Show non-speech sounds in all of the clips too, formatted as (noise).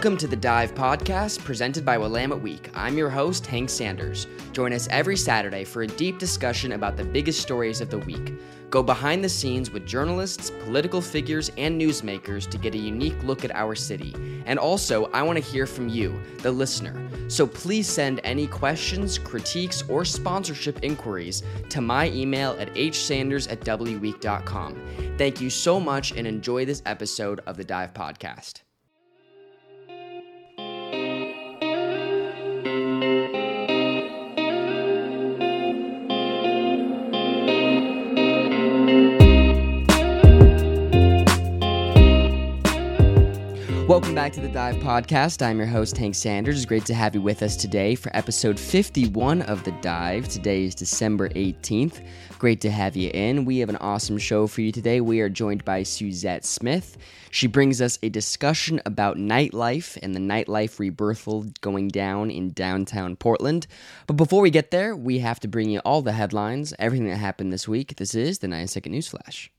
Welcome to the Dive Podcast presented by Willamette Week. I'm your host, Hank Sanders. Join us every Saturday for a deep discussion about the biggest stories of the week. Go behind the scenes with journalists, political figures, and newsmakers to get a unique look at our city. And also, I want to hear from you, the listener. So please send any questions, critiques, or sponsorship inquiries to my email at hsanders at wweek.com. Thank you so much and enjoy this episode of the Dive Podcast. Welcome back to the Dive Podcast. I'm your host, Hank Sanders. It's great to have you with us today for episode 51 of The Dive. Today is December 18th. Great to have you in. We have an awesome show for you today. We are joined by Suzette Smith. She brings us a discussion about nightlife and the nightlife rebirthal going down in downtown Portland. But before we get there, we have to bring you all the headlines, everything that happened this week. This is the 9 Second News Flash.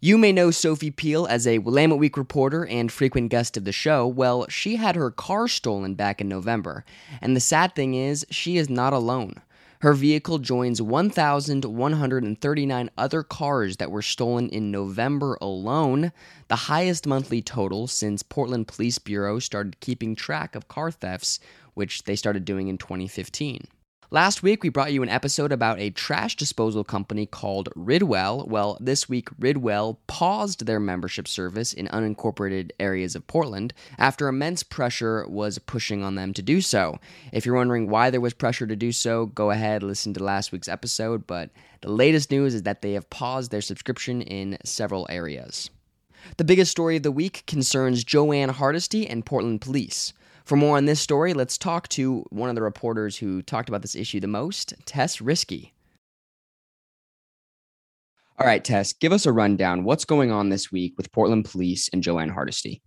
You may know Sophie Peel as a Willamette Week reporter and frequent guest of the show. Well, she had her car stolen back in November, and the sad thing is, she is not alone. Her vehicle joins 1,139 other cars that were stolen in November alone, the highest monthly total since Portland Police Bureau started keeping track of car thefts, which they started doing in 2015. Last week, we brought you an episode about a trash disposal company called Ridwell. Well, this week, Ridwell paused their membership service in unincorporated areas of Portland after immense pressure was pushing on them to do so. If you're wondering why there was pressure to do so, go ahead, listen to last week's episode. But the latest news is that they have paused their subscription in several areas. The biggest story of the week concerns Jo Ann Hardesty and Portland Police. For more on this story, let's talk to one of the reporters who talked about this issue the most, Tess Riski. All right, Tess, give us a rundown. What's going on this week with Portland Police and Jo Ann Hardesty?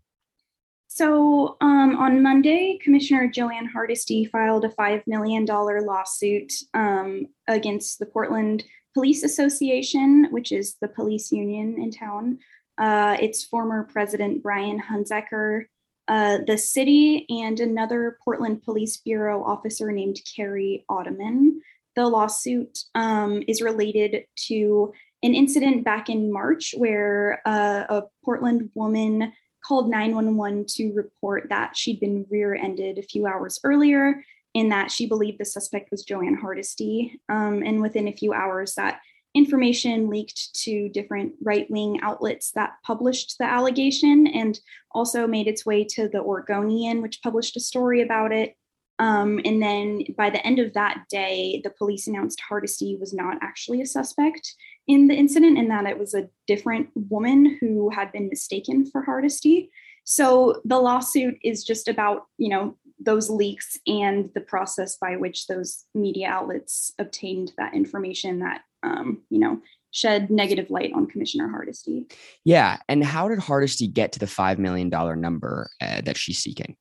So, um, on Monday, Commissioner Jo Ann Hardesty filed a $5 million lawsuit um, against the Portland Police Association, which is the police union in town. Uh, its former president, Brian Hunzeker, uh, the city and another Portland Police Bureau officer named Carrie Ottoman. The lawsuit um, is related to an incident back in March where uh, a Portland woman called 911 to report that she'd been rear ended a few hours earlier and that she believed the suspect was Jo Ann Hardesty. Um, and within a few hours, that information leaked to different right wing outlets that published the allegation and also made its way to the Oregonian, which published a story about it. Um, and then by the end of that day, the police announced Hardesty was not actually a suspect in the incident and that it was a different woman who had been mistaken for Hardesty. So the lawsuit is just about, you know, those leaks and the process by which those media outlets obtained that information that um, you know, shed negative light on Commissioner Hardesty. Yeah. And how did Hardesty get to the $5 million number uh, that she's seeking?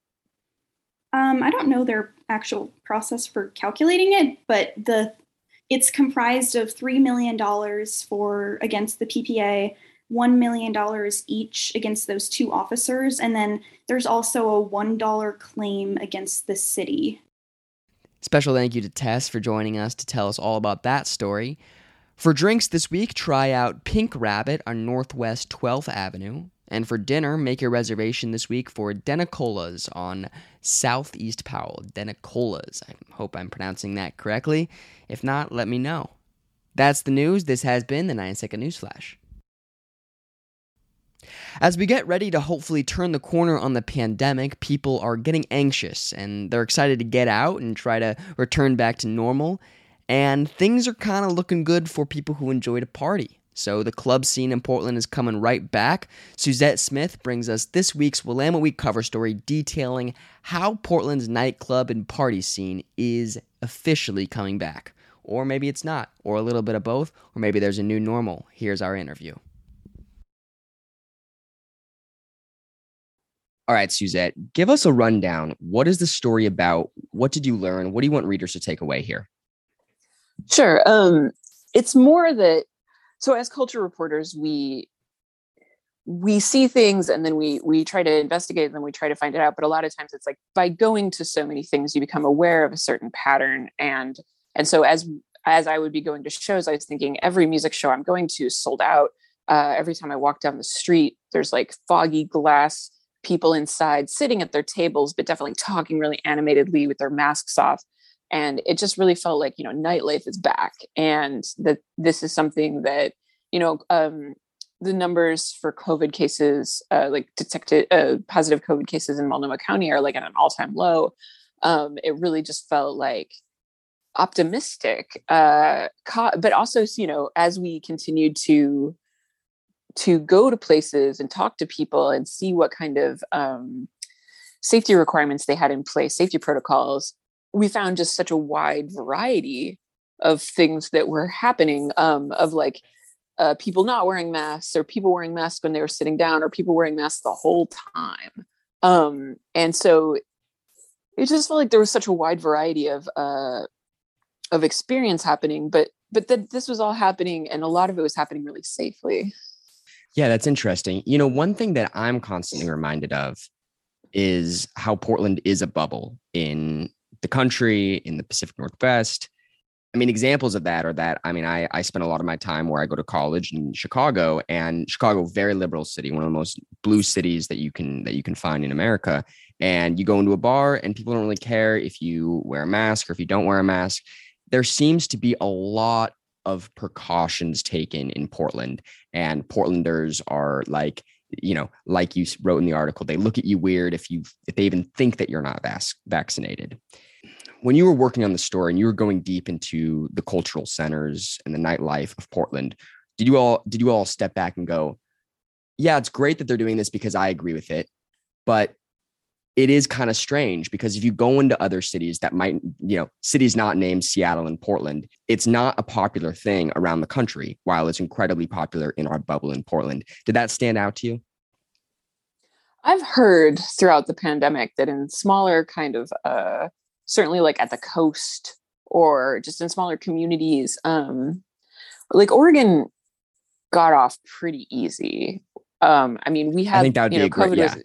Um, I don't know their actual process for calculating it, but the it's comprised of $3 million for against the PPA, $1 million each against those two officers. And then there's also a $1 claim against the city. Special thank you to Tess for joining us to tell us all about that story. For drinks this week, try out Pink Rabbit on Northwest 12th Avenue. And for dinner, make your reservation this week for DeNicola's on Southeast Powell. DeNicola's. I hope I'm pronouncing that correctly. If not, let me know. That's the news. This has been the 9 Second News Flash. As we get ready to hopefully turn the corner on the pandemic, people are getting anxious and they're excited to get out and try to return back to normal. And things are kind of looking good for people who enjoy to party. So the club scene in Portland is coming right back. Suzette Smith brings us this week's Willamette Week cover story detailing how Portland's nightclub and party scene is officially coming back. Or maybe it's not, or a little bit of both, or maybe there's a new normal. Here's our interview. All right, Suzette, give us a rundown. What is the story about? What did you learn? What do you want readers to take away here? Sure. Um, it's more that so as culture reporters, we we see things and then we we try to investigate then we try to find it out but a lot of times it's like by going to so many things you become aware of a certain pattern and and so as as i would be going to shows i was thinking every music show i'm going to sold out uh, every time i walk down the street there's like foggy glass people inside sitting at their tables but definitely talking really animatedly with their masks off and it just really felt like you know nightlife is back and that this is something that you know um, the numbers for COVID cases, uh, like detected uh, positive COVID cases in Multnomah County, are like at an all-time low. Um, it really just felt like optimistic, uh, but also, you know, as we continued to to go to places and talk to people and see what kind of um, safety requirements they had in place, safety protocols, we found just such a wide variety of things that were happening. Um, of like uh, people not wearing masks or people wearing masks when they were sitting down or people wearing masks the whole time um, and so it just felt like there was such a wide variety of uh, of experience happening but but that this was all happening and a lot of it was happening really safely yeah that's interesting you know one thing that i'm constantly reminded of is how portland is a bubble in the country in the pacific northwest I mean, examples of that are that I mean, I I spend a lot of my time where I go to college in Chicago, and Chicago, very liberal city, one of the most blue cities that you can that you can find in America. And you go into a bar, and people don't really care if you wear a mask or if you don't wear a mask. There seems to be a lot of precautions taken in Portland, and Portlanders are like, you know, like you wrote in the article, they look at you weird if you if they even think that you're not vas- vaccinated. When you were working on the story and you were going deep into the cultural centers and the nightlife of Portland, did you all did you all step back and go, yeah, it's great that they're doing this because I agree with it, but it is kind of strange because if you go into other cities that might, you know, cities not named Seattle and Portland, it's not a popular thing around the country, while it's incredibly popular in our bubble in Portland. Did that stand out to you? I've heard throughout the pandemic that in smaller kind of uh, certainly like at the coast or just in smaller communities um like oregon got off pretty easy um i mean we had you know covid great, yeah. was,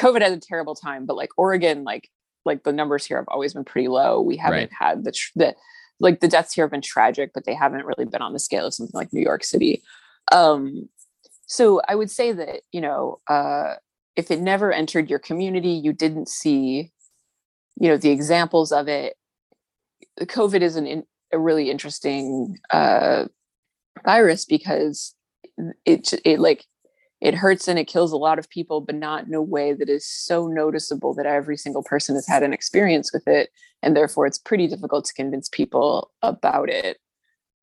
covid had a terrible time but like oregon like like the numbers here have always been pretty low we haven't right. had the the like the deaths here have been tragic but they haven't really been on the scale of something like new york city um so i would say that you know uh if it never entered your community you didn't see you know the examples of it covid is an in, a really interesting uh, virus because it it like it hurts and it kills a lot of people but not in a way that is so noticeable that every single person has had an experience with it and therefore it's pretty difficult to convince people about it.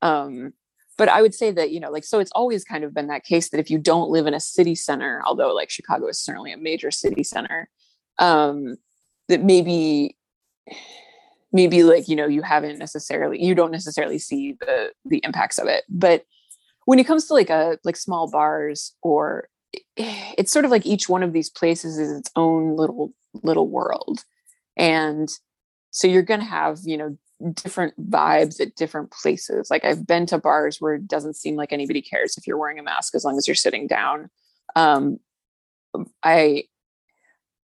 Um, but i would say that you know like so it's always kind of been that case that if you don't live in a city center although like chicago is certainly a major city center um, that maybe maybe like you know you haven't necessarily you don't necessarily see the the impacts of it. But when it comes to like a like small bars or it's sort of like each one of these places is its own little little world and so you're going to have you know different vibes at different places like i've been to bars where it doesn't seem like anybody cares if you're wearing a mask as long as you're sitting down um i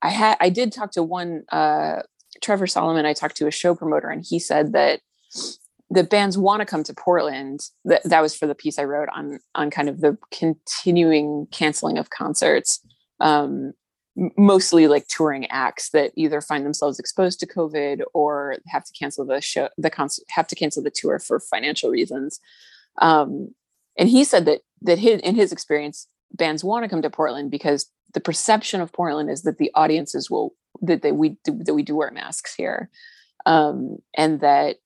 I had I did talk to one uh, Trevor Solomon. I talked to a show promoter, and he said that the bands want to come to Portland. That that was for the piece I wrote on on kind of the continuing canceling of concerts. Um, mostly like touring acts that either find themselves exposed to COVID or have to cancel the show, the concert, have to cancel the tour for financial reasons. Um, and he said that that his, in his experience, bands want to come to Portland because the perception of Portland is that the audiences will that they we do, that we do wear masks here, um, and that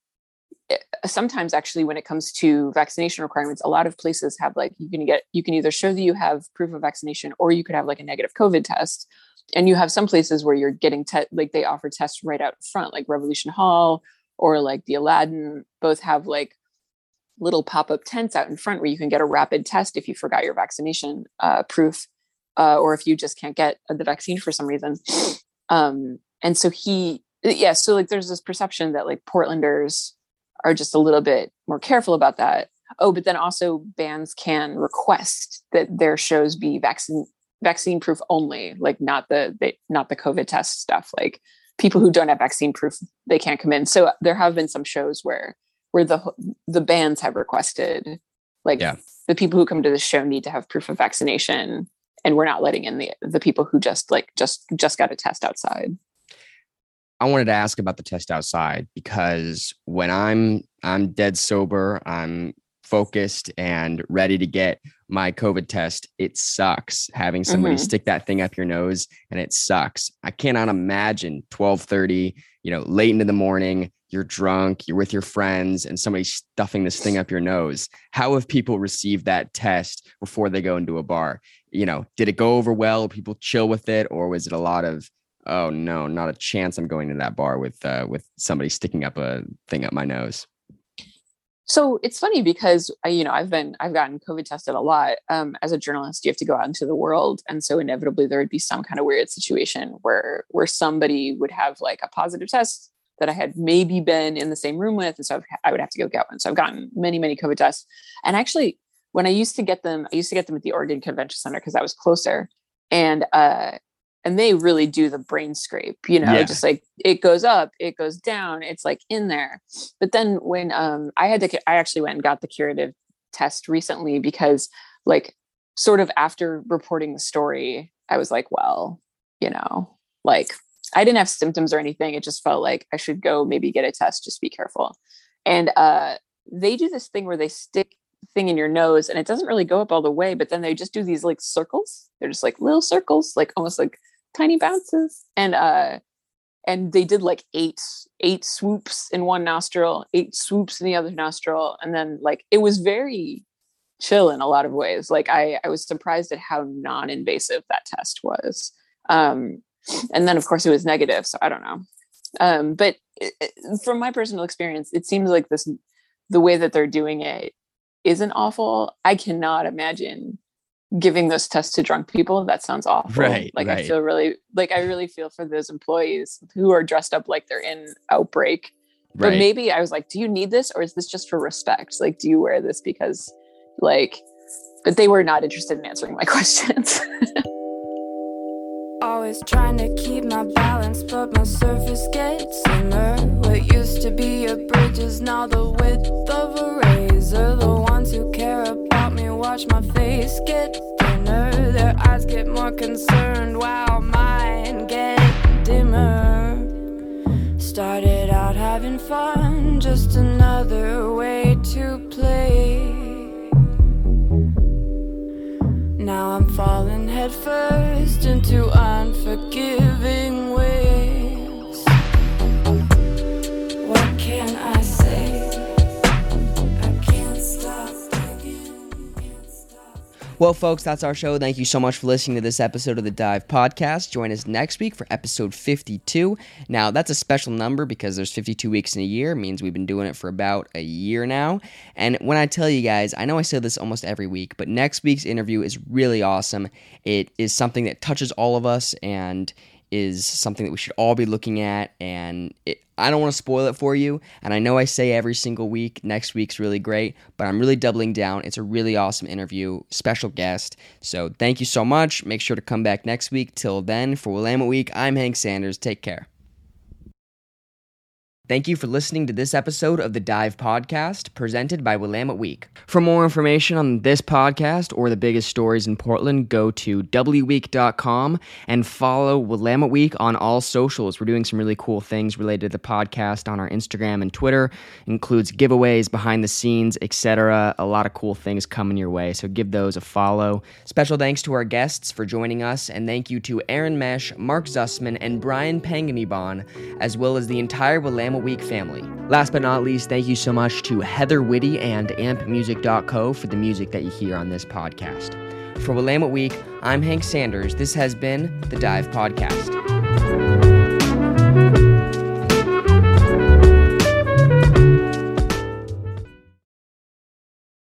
sometimes actually when it comes to vaccination requirements a lot of places have like you can get you can either show that you have proof of vaccination or you could have like a negative covid test and you have some places where you're getting te- like they offer tests right out front like revolution hall or like the aladdin both have like little pop-up tents out in front where you can get a rapid test if you forgot your vaccination uh, proof uh, or if you just can't get the vaccine for some reason. Um, and so he, yeah, so like there's this perception that like Portlanders are just a little bit more careful about that. Oh, but then also bands can request that their shows be vaccine vaccine proof only, like not the they, not the COVID test stuff. Like people who don't have vaccine proof, they can't come in. So there have been some shows where where the the bands have requested like yeah. the people who come to the show need to have proof of vaccination and we're not letting in the the people who just like just just got a test outside. I wanted to ask about the test outside because when I'm I'm dead sober, I'm focused and ready to get my COVID test, it sucks having somebody mm-hmm. stick that thing up your nose and it sucks. I cannot imagine 1230, you know, late into the morning, you're drunk, you're with your friends, and somebody stuffing this thing up your nose. How have people received that test before they go into a bar? You know, did it go over well? People chill with it, or was it a lot of, oh no, not a chance I'm going to that bar with uh, with somebody sticking up a thing up my nose? So it's funny because I, you know I've been I've gotten COVID tested a lot. Um, as a journalist, you have to go out into the world, and so inevitably there would be some kind of weird situation where where somebody would have like a positive test that I had maybe been in the same room with, and so I would have to go get one. So I've gotten many many COVID tests, and actually when I used to get them, I used to get them at the Oregon Convention Center because I was closer, and uh, and they really do the brain scrape you know yeah. just like it goes up it goes down it's like in there. But then when um i had to i actually went and got the curative test recently because like sort of after reporting the story i was like well you know like i didn't have symptoms or anything it just felt like i should go maybe get a test just be careful. And uh they do this thing where they stick thing in your nose and it doesn't really go up all the way but then they just do these like circles. They're just like little circles like almost like tiny bounces and uh and they did like eight eight swoops in one nostril eight swoops in the other nostril and then like it was very chill in a lot of ways. Like i i was surprised at how non-invasive that test was. Um and then of course it was negative so i don't know. Um but it, it, from my personal experience it seems like this the way that they're doing it isn't awful. I cannot imagine giving those tests to drunk people that sounds awful. Right like right. i feel really like i really feel for those employees who are dressed up like they're in outbreak. Right. but maybe i was like do you need this or is this just for respect? Like do you wear this because like but they were not interested in answering my (laughs) questions. Always trying to keep my balance but my surface gets thinner what used to be a bridge is now the width of a razor. The ones who care about me watch my face get thinner. Their eyes get more concerned while mine get dimmer. Started out having fun, just another way to play. Now I'm falling headfirst into unforgiving Well, folks, that's our show. Thank you so much for listening to this episode of the Dive Podcast. Join us next week for episode 52. Now, that's a special number because there's 52 weeks in a year. It means we've been doing it for about a year now. And when I tell you guys, I know I say this almost every week, but next week's interview is really awesome. It is something that touches all of us and is something that we should all be looking at. And it, I don't want to spoil it for you. And I know I say every single week, next week's really great, but I'm really doubling down. It's a really awesome interview, special guest. So thank you so much. Make sure to come back next week. Till then, for Willamette Week, I'm Hank Sanders. Take care. Thank you for listening to this episode of the Dive Podcast, presented by Willamette Week. For more information on this podcast or the biggest stories in Portland, go to wweek.com and follow Willamette Week on all socials. We're doing some really cool things related to the podcast on our Instagram and Twitter. includes giveaways, behind the scenes, etc. A lot of cool things coming your way, so give those a follow. Special thanks to our guests for joining us, and thank you to Aaron Mesh, Mark Zussman, and Brian Panganiban, as well as the entire Willamette Week family. Last but not least, thank you so much to Heather Whitty and ampmusic.co for the music that you hear on this podcast. For Willamette Week, I'm Hank Sanders. This has been the Dive Podcast.